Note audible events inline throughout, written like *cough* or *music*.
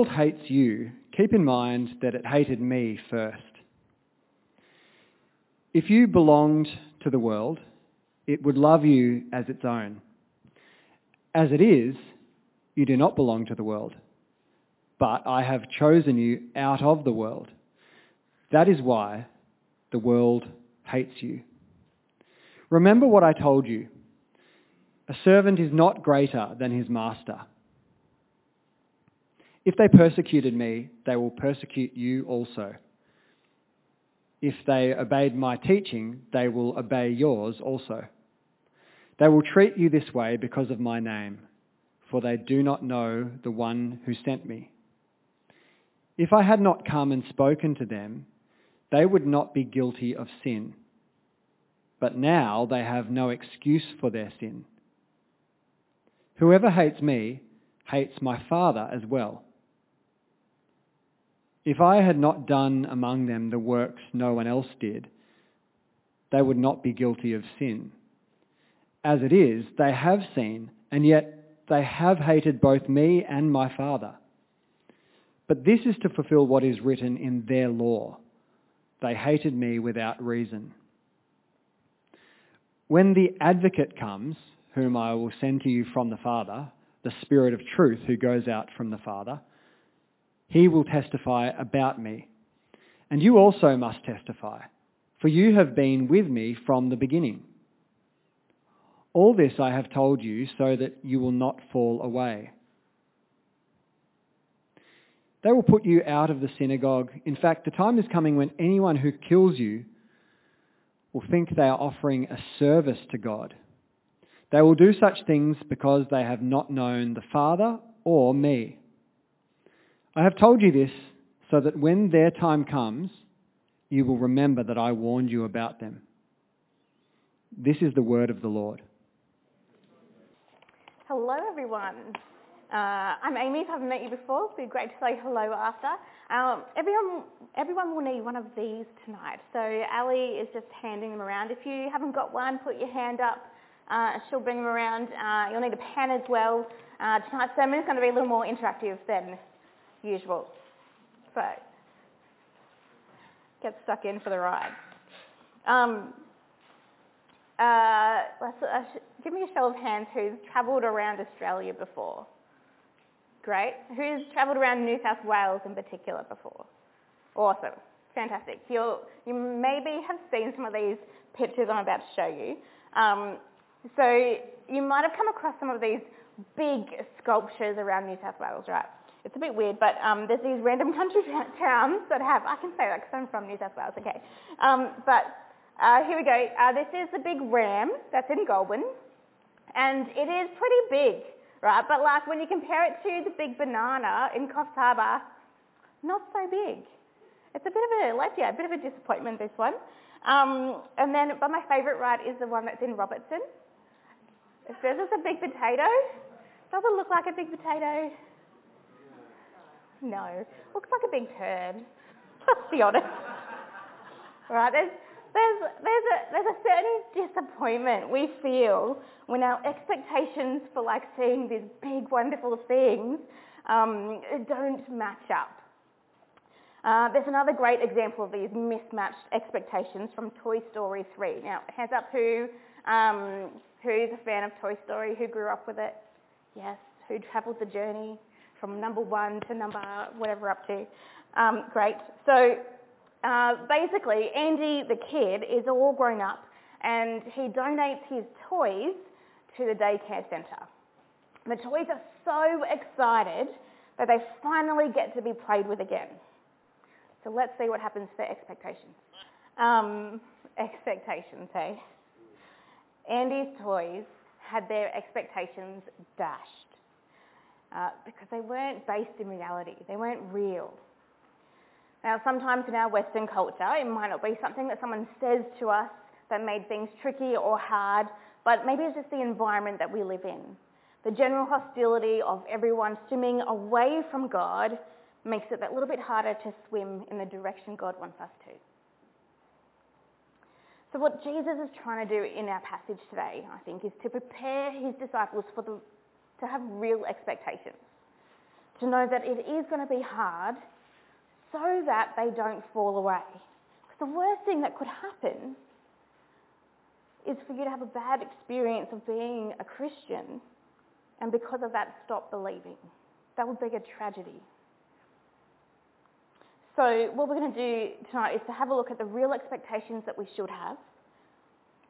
world hates you, keep in mind that it hated me first. If you belonged to the world, it would love you as its own. As it is, you do not belong to the world, but I have chosen you out of the world. That is why the world hates you. Remember what I told you. A servant is not greater than his master. If they persecuted me, they will persecute you also. If they obeyed my teaching, they will obey yours also. They will treat you this way because of my name, for they do not know the one who sent me. If I had not come and spoken to them, they would not be guilty of sin. But now they have no excuse for their sin. Whoever hates me hates my Father as well. If I had not done among them the works no one else did, they would not be guilty of sin. As it is, they have seen, and yet they have hated both me and my Father. But this is to fulfill what is written in their law. They hated me without reason. When the advocate comes, whom I will send to you from the Father, the Spirit of truth who goes out from the Father, he will testify about me. And you also must testify, for you have been with me from the beginning. All this I have told you so that you will not fall away. They will put you out of the synagogue. In fact, the time is coming when anyone who kills you will think they are offering a service to God. They will do such things because they have not known the Father or me. I have told you this so that when their time comes, you will remember that I warned you about them. This is the word of the Lord. Hello, everyone. Uh, I'm Amy. If I haven't met you before, it'd be great to say hello after. Um, everyone, everyone will need one of these tonight. So Ali is just handing them around. If you haven't got one, put your hand up. Uh, she'll bring them around. Uh, you'll need a pen as well. Uh, tonight's sermon is going to be a little more interactive than usual. So, get stuck in for the ride. Um, uh, uh, give me a show of hands who's travelled around Australia before. Great. Who's travelled around New South Wales in particular before? Awesome. Fantastic. you you maybe have seen some of these pictures I'm about to show you. Um, so you might have come across some of these big sculptures around New South Wales, right? It's a bit weird, but um, there's these random country *laughs* towns that have, I can say that because I'm from New South Wales, okay. Um, but uh, here we go. Uh, this is the big ram that's in Goulburn, and it is pretty big, right? But like when you compare it to the big banana in Coffs Harbour, not so big. It's a bit of a, like, yeah, a bit of a disappointment, this one. Um, and then, but my favourite ride is the one that's in Robertson. It says it's a big potato. Doesn't look like a big potato? No. Looks like a big turd. Let's *laughs* be honest. right, there's, there's, there's, a, there's a certain disappointment we feel when our expectations for like seeing these big, wonderful things um, don't match up. Uh, there's another great example of these mismatched expectations from Toy Story 3. Now, hands up who, um, who's a fan of Toy Story, who grew up with it? Yes, who travelled the journey? From number one to number whatever up to. Um, great. So uh, basically, Andy the kid is all grown up and he donates his toys to the daycare centre. The toys are so excited that they finally get to be played with again. So let's see what happens for expectations. Um, expectations, hey? Andy's toys had their expectations dashed uh, because they weren't based in reality. They weren't real. Now, sometimes in our Western culture, it might not be something that someone says to us that made things tricky or hard, but maybe it's just the environment that we live in. The general hostility of everyone swimming away from God makes it that little bit harder to swim in the direction God wants us to. So what Jesus is trying to do in our passage today, I think, is to prepare his disciples for the to have real expectations, to know that it is going to be hard so that they don't fall away. Because the worst thing that could happen is for you to have a bad experience of being a Christian and because of that stop believing. That would be a tragedy. So what we're going to do tonight is to have a look at the real expectations that we should have,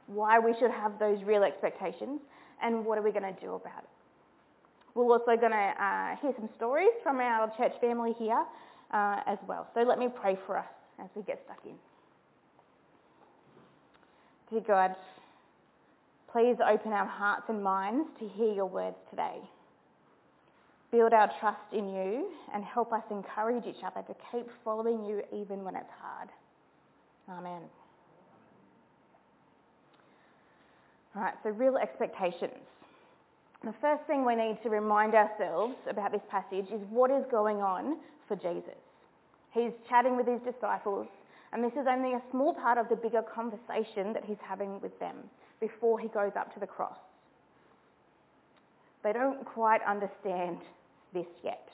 why we should have those real expectations, and what are we going to do about it. We're also going to uh, hear some stories from our church family here uh, as well. So let me pray for us as we get stuck in. Dear God, please open our hearts and minds to hear your words today. Build our trust in you and help us encourage each other to keep following you even when it's hard. Amen. All right, so real expectations. The first thing we need to remind ourselves about this passage is what is going on for Jesus. He's chatting with his disciples, and this is only a small part of the bigger conversation that he's having with them before he goes up to the cross. They don't quite understand this yet.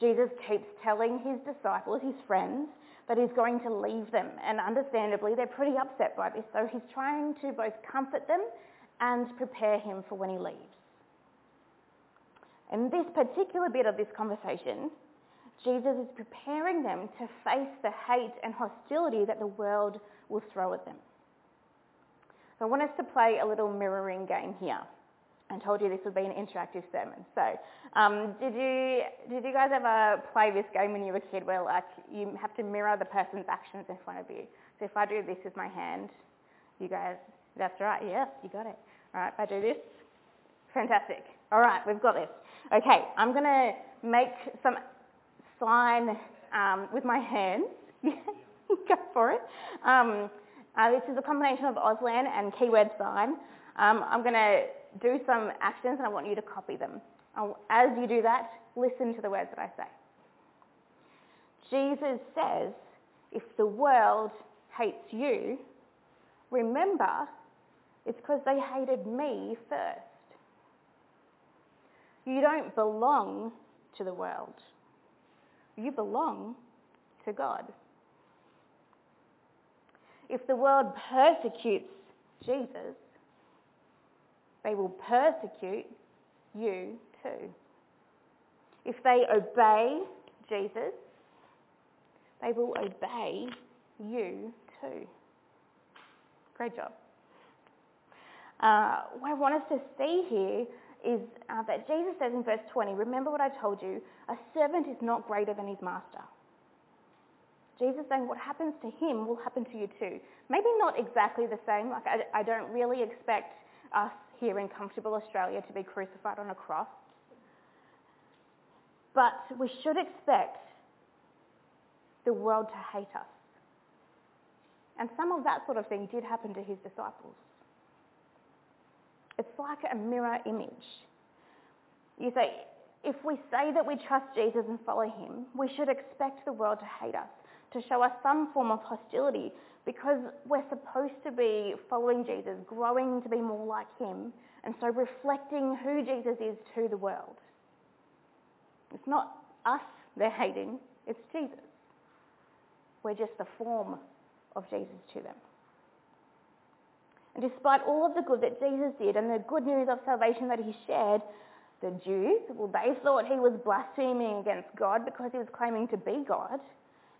Jesus keeps telling his disciples, his friends, that he's going to leave them, and understandably, they're pretty upset by this, so he's trying to both comfort them and prepare him for when he leaves. In this particular bit of this conversation, Jesus is preparing them to face the hate and hostility that the world will throw at them. So I want us to play a little mirroring game here. I told you this would be an interactive sermon. So, um, did you did you guys ever play this game when you were a kid, where like you have to mirror the person's actions in front of you? So if I do this with my hand, you guys, that's right. Yes, you got it. All right. If I do this, fantastic. All right, we've got this. Okay, I'm going to make some sign um, with my hands. *laughs* Go for it. Um, uh, this is a combination of Auslan and keyword sign. Um, I'm going to do some actions and I want you to copy them. I'll, as you do that, listen to the words that I say. Jesus says, if the world hates you, remember it's because they hated me first. You don't belong to the world. You belong to God. If the world persecutes Jesus, they will persecute you too. If they obey Jesus, they will obey you too. Great job. Uh, what I want us to see here is uh, that Jesus says in verse 20, remember what I told you, a servant is not greater than his master. Jesus saying what happens to him will happen to you too. Maybe not exactly the same. Like I, I don't really expect us here in comfortable Australia to be crucified on a cross. But we should expect the world to hate us. And some of that sort of thing did happen to his disciples. It's like a mirror image. You say, if we say that we trust Jesus and follow him, we should expect the world to hate us, to show us some form of hostility, because we're supposed to be following Jesus, growing to be more like him, and so reflecting who Jesus is to the world. It's not us they're hating, it's Jesus. We're just the form of Jesus to them. And despite all of the good that Jesus did and the good news of salvation that he shared, the Jews, well, they thought he was blaspheming against God because he was claiming to be God.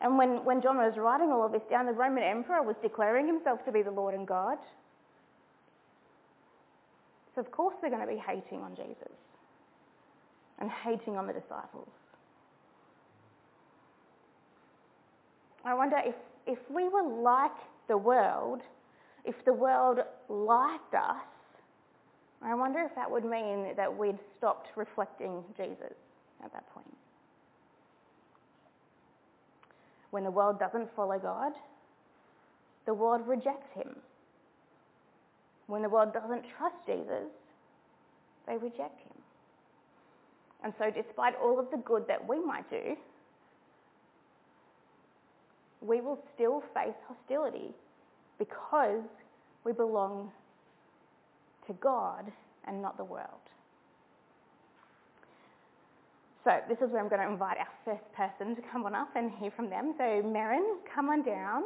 And when, when John was writing all of this down, the Roman emperor was declaring himself to be the Lord and God. So of course they're going to be hating on Jesus and hating on the disciples. I wonder if, if we were like the world, if the world liked us, I wonder if that would mean that we'd stopped reflecting Jesus at that point. When the world doesn't follow God, the world rejects him. When the world doesn't trust Jesus, they reject him. And so despite all of the good that we might do, we will still face hostility because we belong to God and not the world. So this is where I'm going to invite our first person to come on up and hear from them. So Merrin, come on down.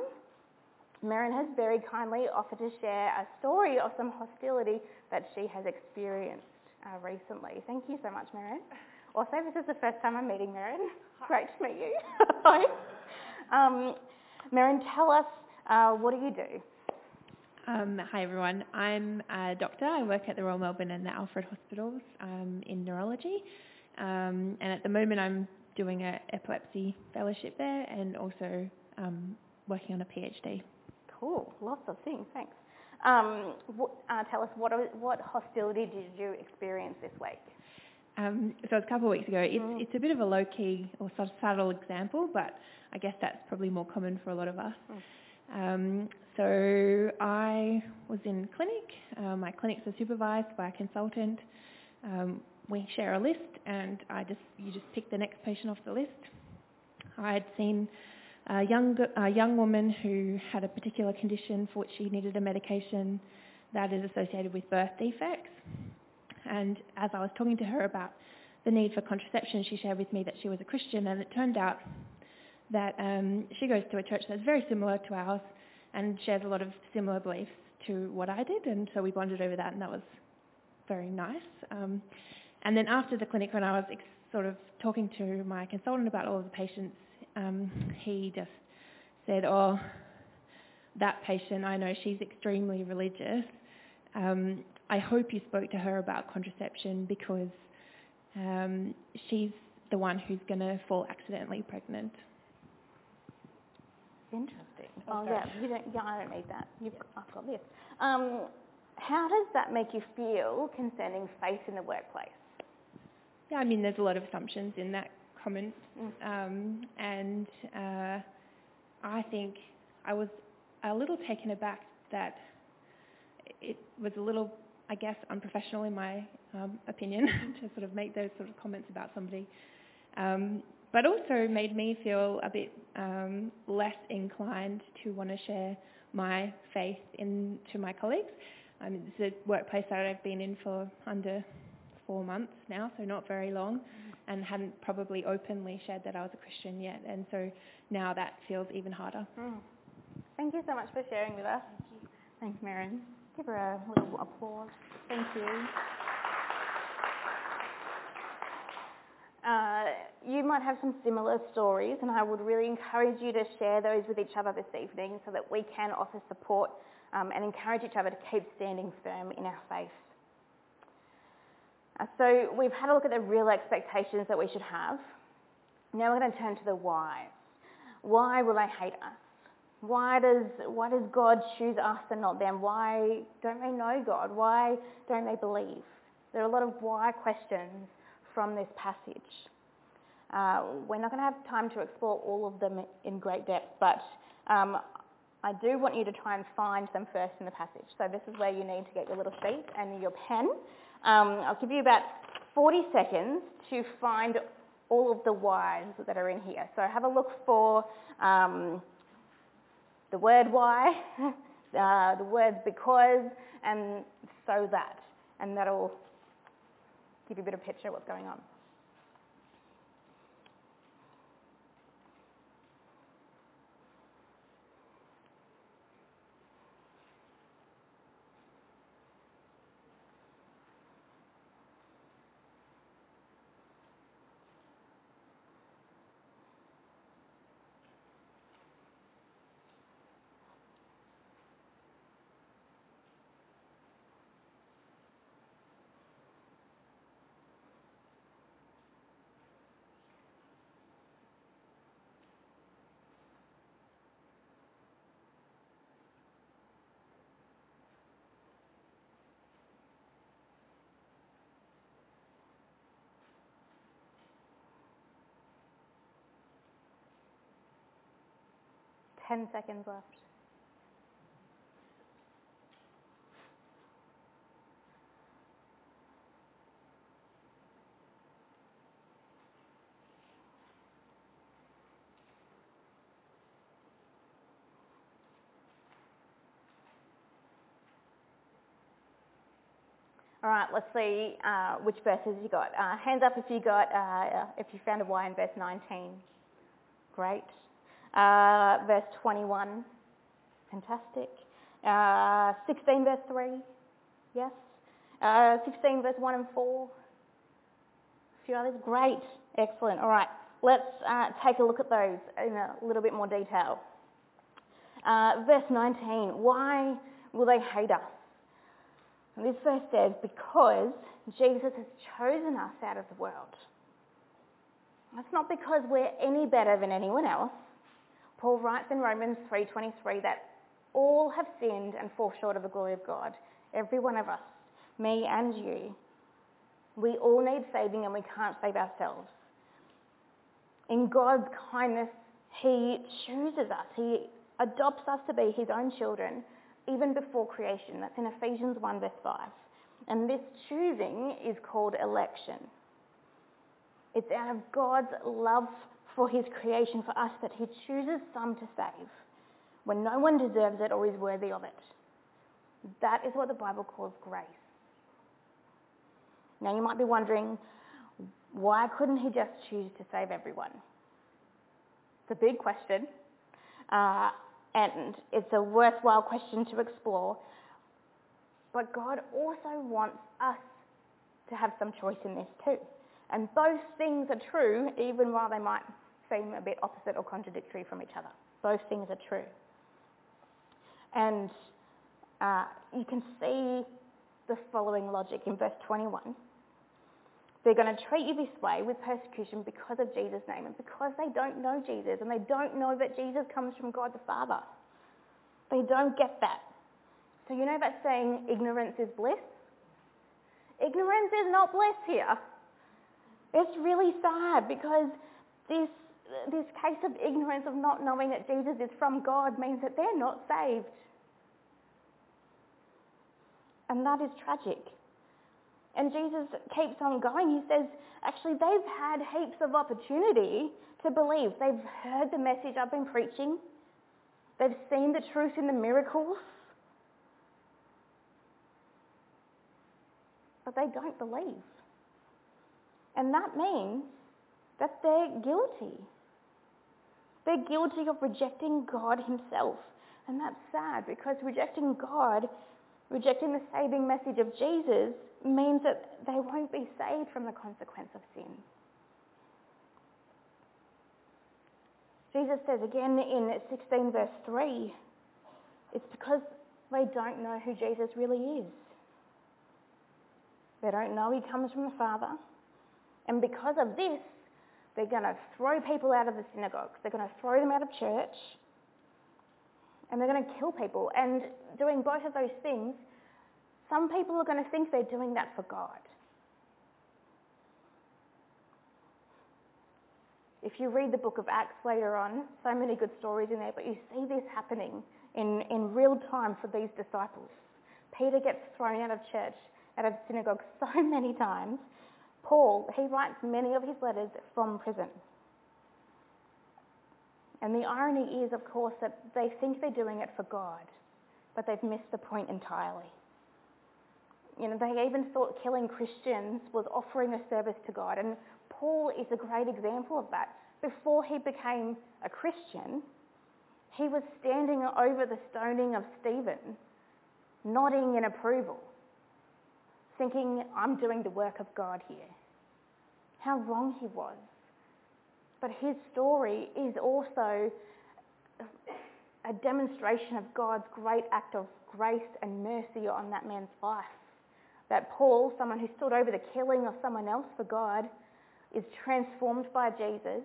Merrin has very kindly offered to share a story of some hostility that she has experienced uh, recently. Thank you so much, Merrin. Also, this is the first time I'm meeting Merrin. Great to meet you. *laughs* Hi. Um, Merrin, tell us, uh, what do you do? Um, hi everyone, I'm a doctor. I work at the Royal Melbourne and the Alfred Hospitals um, in neurology. Um, and at the moment I'm doing an epilepsy fellowship there and also um, working on a PhD. Cool, lots of things, thanks. Um, what, uh, tell us, what, what hostility did you experience this week? Um, so it was a couple of weeks ago. It's, mm. it's a bit of a low-key or sort of subtle example, but I guess that's probably more common for a lot of us. Mm. Um, so I was in clinic. Uh, my clinics are supervised by a consultant. Um, we share a list, and I just you just pick the next patient off the list. I had seen a young a young woman who had a particular condition for which she needed a medication that is associated with birth defects. And as I was talking to her about the need for contraception, she shared with me that she was a Christian, and it turned out that um, she goes to a church that's very similar to ours and shares a lot of similar beliefs to what I did, and so we bonded over that, and that was very nice. Um, and then after the clinic, when I was ex- sort of talking to my consultant about all of the patients, um, he just said, "Oh, that patient, I know she's extremely religious. Um, I hope you spoke to her about contraception because um, she's the one who's going to fall accidentally pregnant." Interesting. Oh, yeah, you don't, yeah, I don't need that. You've, I've got this. Um, how does that make you feel concerning faith in the workplace? Yeah, I mean, there's a lot of assumptions in that comment, mm. um, and uh, I think I was a little taken aback that it was a little, I guess, unprofessional in my um, opinion *laughs* to sort of make those sort of comments about somebody. Um, but also made me feel a bit um, less inclined to want to share my faith in to my colleagues. Um, it's a workplace that I've been in for under four months now, so not very long, and hadn't probably openly shared that I was a Christian yet, and so now that feels even harder. Mm. Thank you so much for sharing with us. Thank you. Thanks, Merrin. Give her a little applause. Thank you. Uh, you might have some similar stories, and I would really encourage you to share those with each other this evening so that we can offer support um, and encourage each other to keep standing firm in our faith. Uh, so we've had a look at the real expectations that we should have. Now we're going to turn to the why. Why will they hate us? Why does, why does God choose us and not them? Why don't they know God? Why don't they believe? There are a lot of why questions from this passage. Uh, we're not going to have time to explore all of them in great depth, but um, I do want you to try and find them first in the passage. So this is where you need to get your little sheet and your pen. Um, I'll give you about 40 seconds to find all of the whys that are in here. So have a look for um, the word why, *laughs* uh, the words because, and so that, and that'll give you a bit of picture of what's going on. 10 seconds left. All right, let's see uh, which verses you got. Uh, hands up if you got, uh, if you found a why in verse 19. Great. Uh, verse 21. Fantastic. Uh, 16 verse 3. Yes. Uh, 16 verse 1 and 4. A few others. Great. Excellent. All right. Let's uh, take a look at those in a little bit more detail. Uh, verse 19. Why will they hate us? And this verse says, because Jesus has chosen us out of the world. That's not because we're any better than anyone else. Paul writes in Romans 3.23 that all have sinned and fall short of the glory of God. Every one of us, me and you. We all need saving and we can't save ourselves. In God's kindness, he chooses us. He adopts us to be his own children even before creation. That's in Ephesians 1 verse 5. And this choosing is called election. It's out of God's love for his creation for us that he chooses some to save when no one deserves it or is worthy of it. That is what the Bible calls grace. Now you might be wondering, why couldn't he just choose to save everyone? It's a big question. Uh, and it's a worthwhile question to explore. But God also wants us to have some choice in this too. And both things are true, even while they might seem a bit opposite or contradictory from each other. Both things are true. And uh, you can see the following logic in verse 21. They're going to treat you this way with persecution because of Jesus' name and because they don't know Jesus and they don't know that Jesus comes from God the Father. They don't get that. So you know that saying, ignorance is bliss? Ignorance is not bliss here. It's really sad because this, this case of ignorance of not knowing that Jesus is from God means that they're not saved. And that is tragic. And Jesus keeps on going. He says, actually, they've had heaps of opportunity to believe. They've heard the message I've been preaching. They've seen the truth in the miracles. But they don't believe. And that means that they're guilty. They're guilty of rejecting God himself. And that's sad because rejecting God, rejecting the saving message of Jesus, means that they won't be saved from the consequence of sin. Jesus says again in 16 verse 3, it's because they don't know who Jesus really is. They don't know he comes from the Father. And because of this, they're going to throw people out of the synagogues. They're going to throw them out of church. And they're going to kill people. And doing both of those things, some people are going to think they're doing that for God. If you read the book of Acts later on, so many good stories in there, but you see this happening in, in real time for these disciples. Peter gets thrown out of church, out of synagogue so *laughs* many times. Paul, he writes many of his letters from prison. And the irony is, of course, that they think they're doing it for God, but they've missed the point entirely. You know, they even thought killing Christians was offering a service to God, and Paul is a great example of that. Before he became a Christian, he was standing over the stoning of Stephen, nodding in approval, thinking, I'm doing the work of God here. How wrong he was. But his story is also a demonstration of God's great act of grace and mercy on that man's life. That Paul, someone who stood over the killing of someone else for God, is transformed by Jesus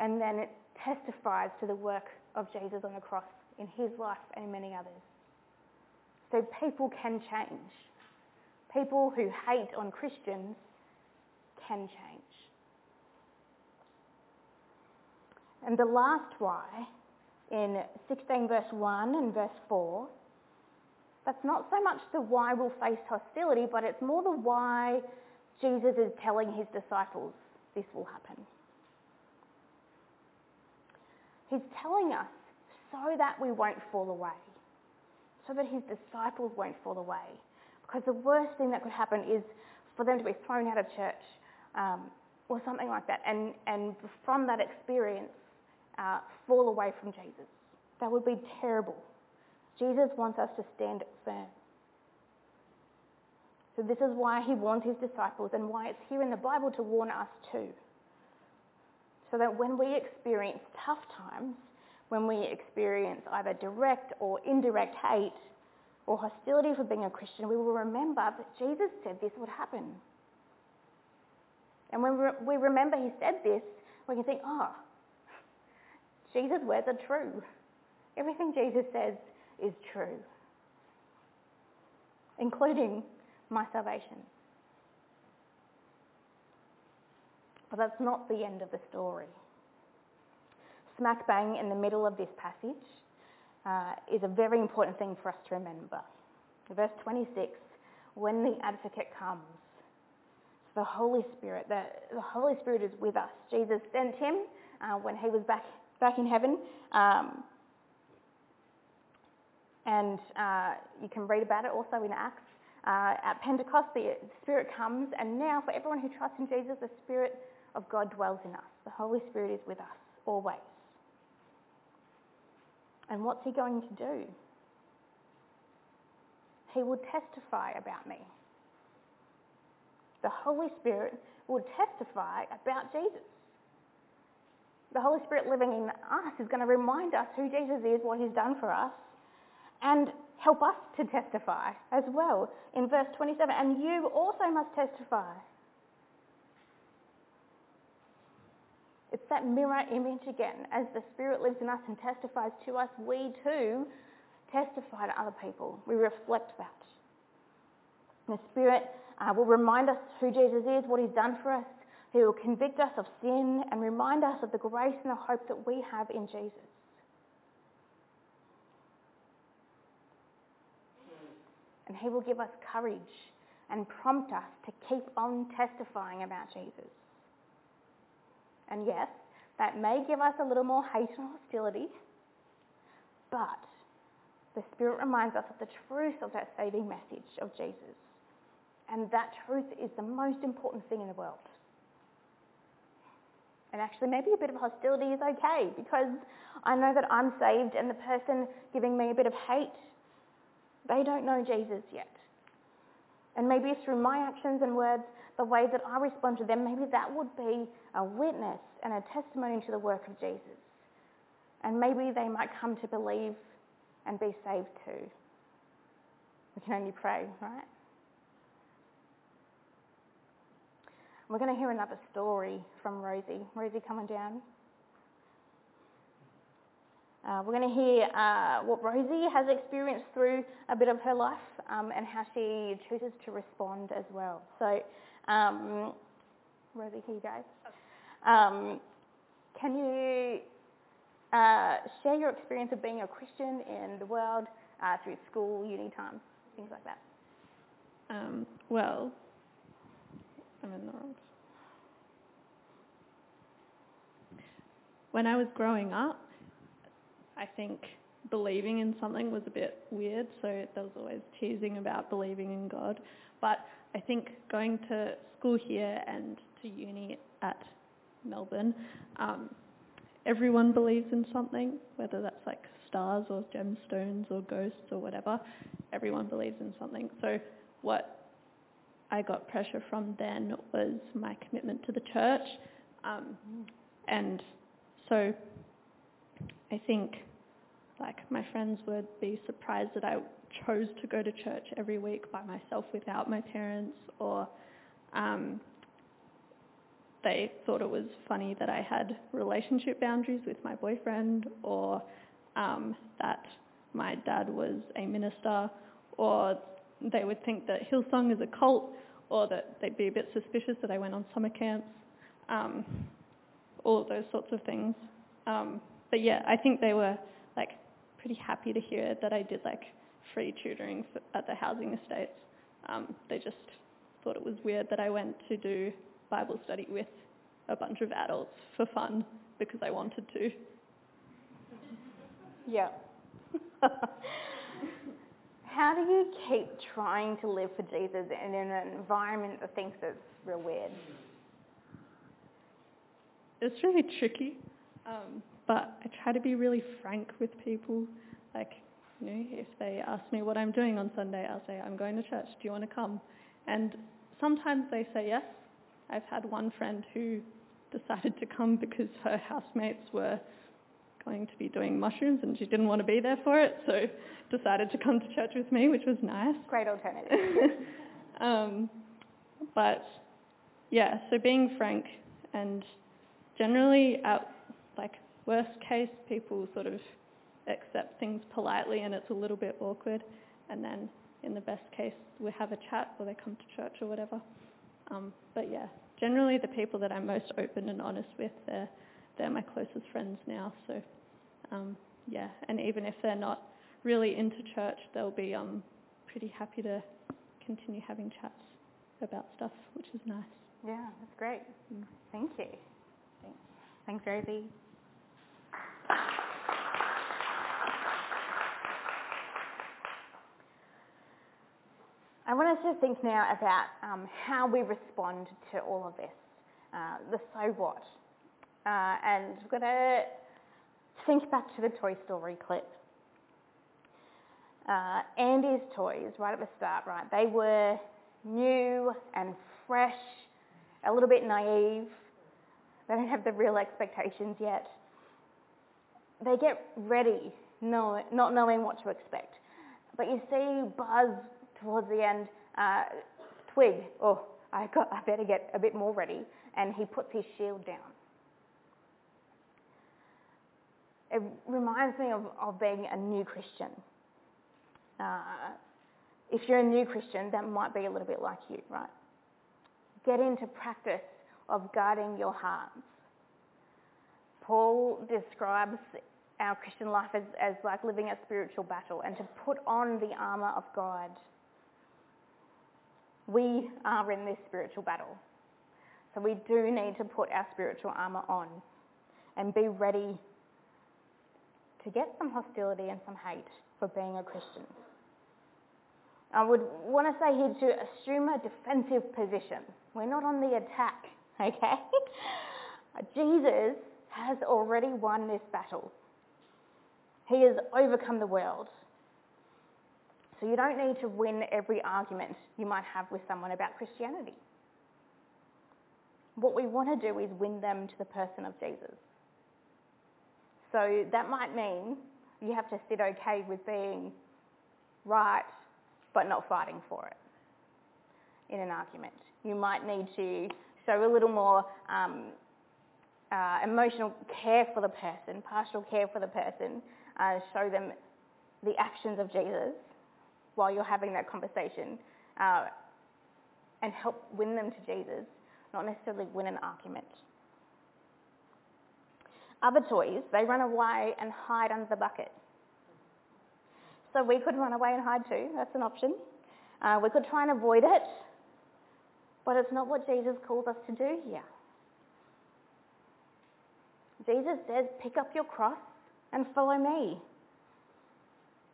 and then it testifies to the work of Jesus on the cross in his life and in many others. So people can change. People who hate on Christians can change. And the last why in 16 verse 1 and verse 4, that's not so much the why we'll face hostility, but it's more the why Jesus is telling his disciples this will happen. He's telling us so that we won't fall away, so that his disciples won't fall away. Because the worst thing that could happen is for them to be thrown out of church um, or something like that, and, and from that experience, uh, fall away from Jesus. That would be terrible. Jesus wants us to stand firm. So this is why he warns his disciples and why it's here in the Bible to warn us too. So that when we experience tough times, when we experience either direct or indirect hate or hostility for being a Christian, we will remember that Jesus said this would happen. And when we remember he said this, we can think, oh, Jesus' words are true. Everything Jesus says is true, including my salvation. But that's not the end of the story. Smack bang in the middle of this passage uh, is a very important thing for us to remember. Verse 26 when the advocate comes, the Holy Spirit, the, the Holy Spirit is with us. Jesus sent him uh, when he was back, back in heaven. Um, and uh, you can read about it also in Acts. Uh, at Pentecost, the Spirit comes, and now for everyone who trusts in Jesus, the Spirit of God dwells in us. The Holy Spirit is with us always. And what's He going to do? He will testify about me. The Holy Spirit will testify about Jesus. The Holy Spirit living in us is going to remind us who Jesus is, what He's done for us, and help us to testify as well. In verse 27, and you also must testify. It's that mirror image again. As the Spirit lives in us and testifies to us, we too testify to other people. We reflect that. The Spirit uh, will remind us who Jesus is, what He's done for us. He will convict us of sin and remind us of the grace and the hope that we have in Jesus. and He will give us courage and prompt us to keep on testifying about Jesus. And yes, that may give us a little more hate and hostility, but the Spirit reminds us of the truth of that saving message of Jesus. And that truth is the most important thing in the world. And actually, maybe a bit of hostility is okay because I know that I'm saved and the person giving me a bit of hate they don't know Jesus yet. And maybe it's through my actions and words, the way that I respond to them, maybe that would be a witness and a testimony to the work of Jesus. And maybe they might come to believe and be saved too. We can only pray, right? We're going to hear another story from Rosie. Rosie, coming down. Uh, we're going to hear uh, what Rosie has experienced through a bit of her life um, and how she chooses to respond as well. So, um, Rosie, here you go. Um, can you uh, share your experience of being a Christian in the world uh, through school, uni times, things like that? Um, well, I'm in the wrong. When I was growing up, I think believing in something was a bit weird, so there was always teasing about believing in God. But I think going to school here and to uni at Melbourne, um, everyone believes in something, whether that's like stars or gemstones or ghosts or whatever. Everyone believes in something. So what I got pressure from then was my commitment to the church. Um, and so I think like my friends would be surprised that I chose to go to church every week by myself without my parents or um, they thought it was funny that I had relationship boundaries with my boyfriend or um, that my dad was a minister or they would think that Hillsong is a cult or that they'd be a bit suspicious that I went on summer camps, um, all those sorts of things. Um, but yeah, I think they were pretty happy to hear that I did like free tutoring for, at the housing estates. Um, they just thought it was weird that I went to do Bible study with a bunch of adults for fun because I wanted to. Yeah. *laughs* how do you keep trying to live for Jesus in an environment that thinks it's real weird? It's really tricky, um, but I try to be really frank with people. Like, you know, if they ask me what I'm doing on Sunday, I'll say, I'm going to church. Do you want to come? And sometimes they say yes. I've had one friend who decided to come because her housemates were going to be doing mushrooms and she didn't want to be there for it, so decided to come to church with me, which was nice. Great alternative. *laughs* um, but yeah, so being frank and generally, at like worst case, people sort of accept things politely and it's a little bit awkward, and then in the best case, we have a chat or they come to church or whatever. Um, but yeah, generally the people that I'm most open and honest with, they're, they're my closest friends now. So um, yeah, and even if they're not really into church, they'll be um, pretty happy to continue having chats about stuff, which is nice. Yeah, that's great. Mm. Thank you. Thanks, Thanks Rosie. I want us to think now about um, how we respond to all of this, uh, the so what. Uh, and we're going to think back to the Toy Story clip. Uh, Andy's toys, right at the start, right, they were new and fresh, a little bit naive. They don't have the real expectations yet. They get ready, not knowing what to expect. But you see Buzz towards the end, uh, Twig, oh, I, got, I better get a bit more ready, and he puts his shield down. It reminds me of, of being a new Christian. Uh, if you're a new Christian, that might be a little bit like you, right? Get into practice of guarding your hearts. Paul describes our Christian life as, as like living a spiritual battle and to put on the armour of God. We are in this spiritual battle. So we do need to put our spiritual armour on and be ready to get some hostility and some hate for being a Christian. I would want to say here to assume a defensive position. We're not on the attack, *laughs* okay? Jesus has already won this battle. He has overcome the world. So you don't need to win every argument you might have with someone about Christianity. What we want to do is win them to the person of Jesus. So that might mean you have to sit okay with being right but not fighting for it in an argument. You might need to show a little more um, uh, emotional care for the person, partial care for the person, uh, show them the actions of Jesus while you're having that conversation uh, and help win them to Jesus, not necessarily win an argument. Other toys, they run away and hide under the bucket. So we could run away and hide too. That's an option. Uh, we could try and avoid it, but it's not what Jesus calls us to do here. Jesus says, pick up your cross and follow me.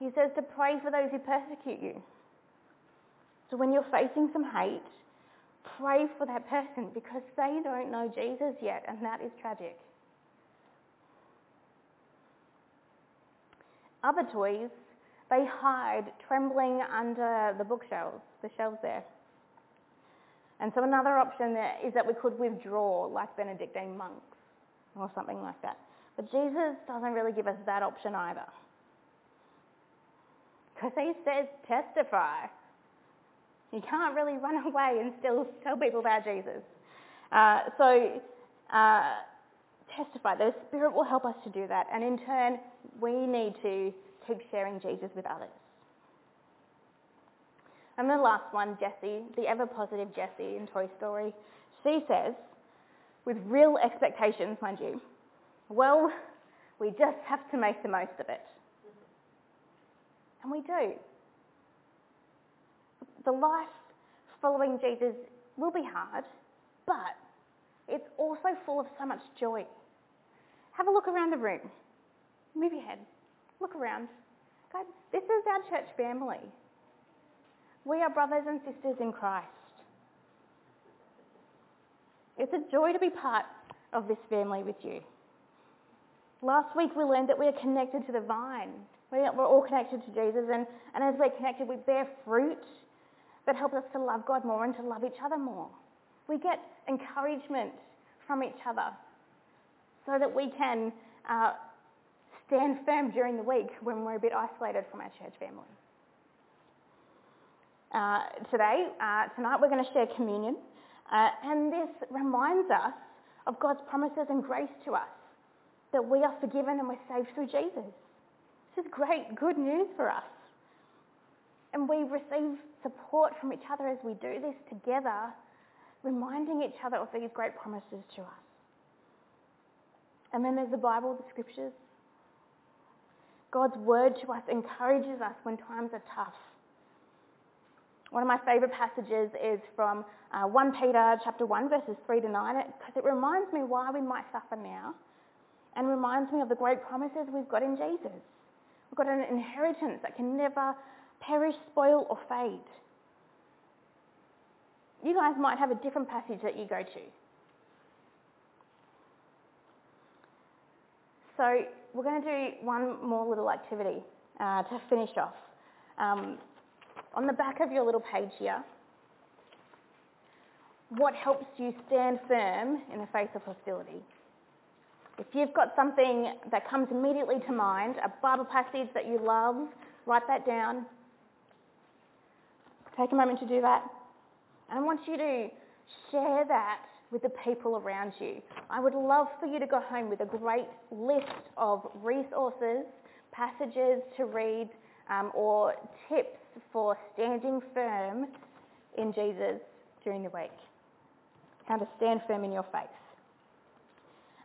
He says to pray for those who persecute you. So when you're facing some hate, pray for that person because they don't know Jesus yet, and that is tragic. Other toys, they hide trembling under the bookshelves, the shelves there. And so another option is that we could withdraw like Benedictine monks or something like that. But Jesus doesn't really give us that option either. Because he says testify. You can't really run *laughs* away and still tell people about Jesus. Uh, so uh, testify. The Spirit will help us to do that. And in turn, we need to keep sharing Jesus with others. And the last one, Jessie, the ever positive Jessie in Toy Story, she says, with real expectations, mind you, well, we just have to make the most of it. And we do. The life following Jesus will be hard, but it's also full of so much joy. Have a look around the room. Move your head. Look around. God, this is our church family. We are brothers and sisters in Christ. It's a joy to be part of this family with you. Last week we learned that we are connected to the vine. We're all connected to Jesus, and, and as we're connected, we bear fruit that helps us to love God more and to love each other more. We get encouragement from each other so that we can uh, stand firm during the week when we're a bit isolated from our church family. Uh, today, uh, tonight, we're going to share communion, uh, and this reminds us of God's promises and grace to us that we are forgiven and we're saved through Jesus. This is great, good news for us. And we receive support from each other as we do this together, reminding each other of these great promises to us. And then there's the Bible, the scriptures. God's word to us encourages us when times are tough. One of my favourite passages is from uh, 1 Peter chapter 1 verses 3 to 9 because it reminds me why we might suffer now and reminds me of the great promises we've got in Jesus. We've got an inheritance that can never perish, spoil or fade. You guys might have a different passage that you go to. So we're going to do one more little activity uh, to finish off. Um, on the back of your little page here, what helps you stand firm in the face of hostility? If you've got something that comes immediately to mind, a Bible passage that you love, write that down. Take a moment to do that. And I want you to share that with the people around you. I would love for you to go home with a great list of resources, passages to read, um, or tips for standing firm in Jesus during the week. How to stand firm in your faith.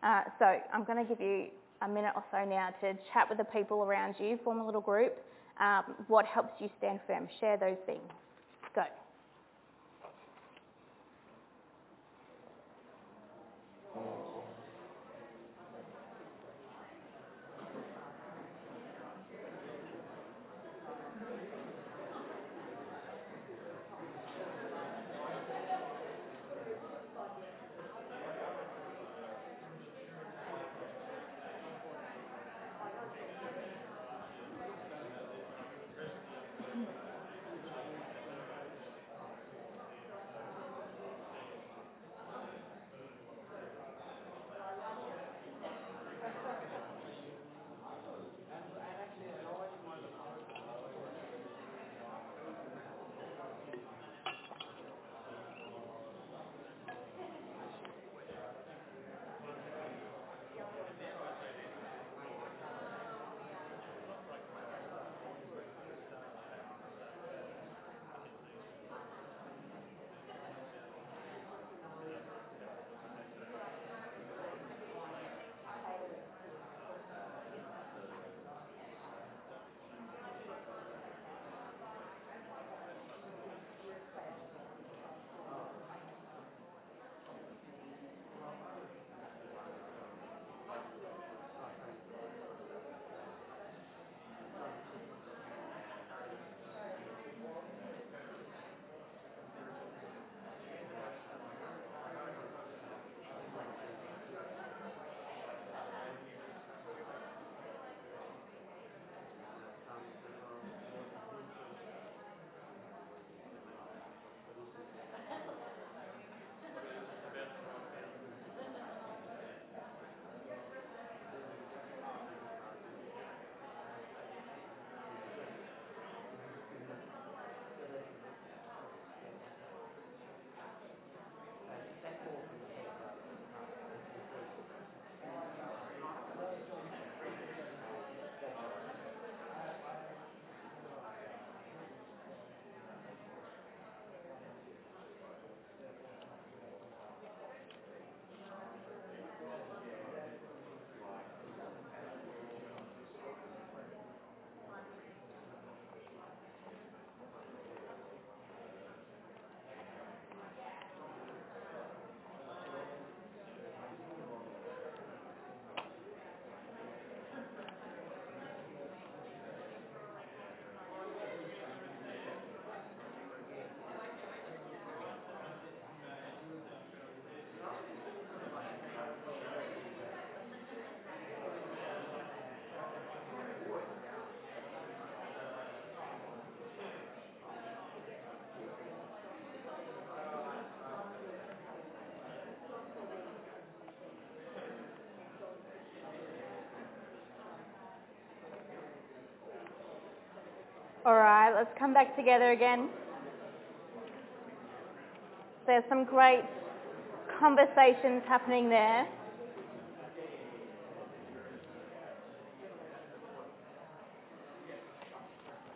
Uh, so I'm going to give you a minute or so now to chat with the people around you, form a little group. Um, what helps you stand firm? Share those things. Go. All right, let's come back together again. There's some great conversations happening there.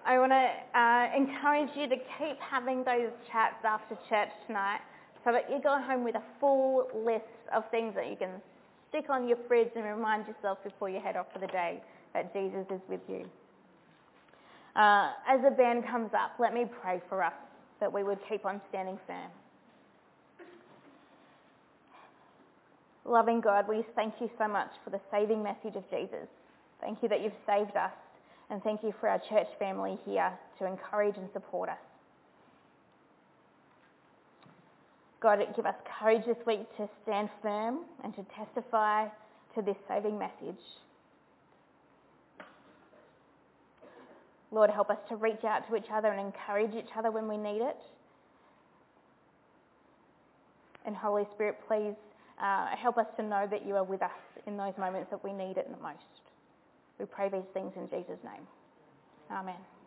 I want to uh, encourage you to keep having those chats after church tonight so that you go home with a full list of things that you can stick on your fridge and remind yourself before you head off for the day that Jesus is with you. Uh, as the band comes up, let me pray for us that we would keep on standing firm. Loving God, we thank you so much for the saving message of Jesus. Thank you that you've saved us and thank you for our church family here to encourage and support us. God, give us courage this week to stand firm and to testify to this saving message. Lord, help us to reach out to each other and encourage each other when we need it. And Holy Spirit, please uh, help us to know that you are with us in those moments that we need it the most. We pray these things in Jesus' name. Amen.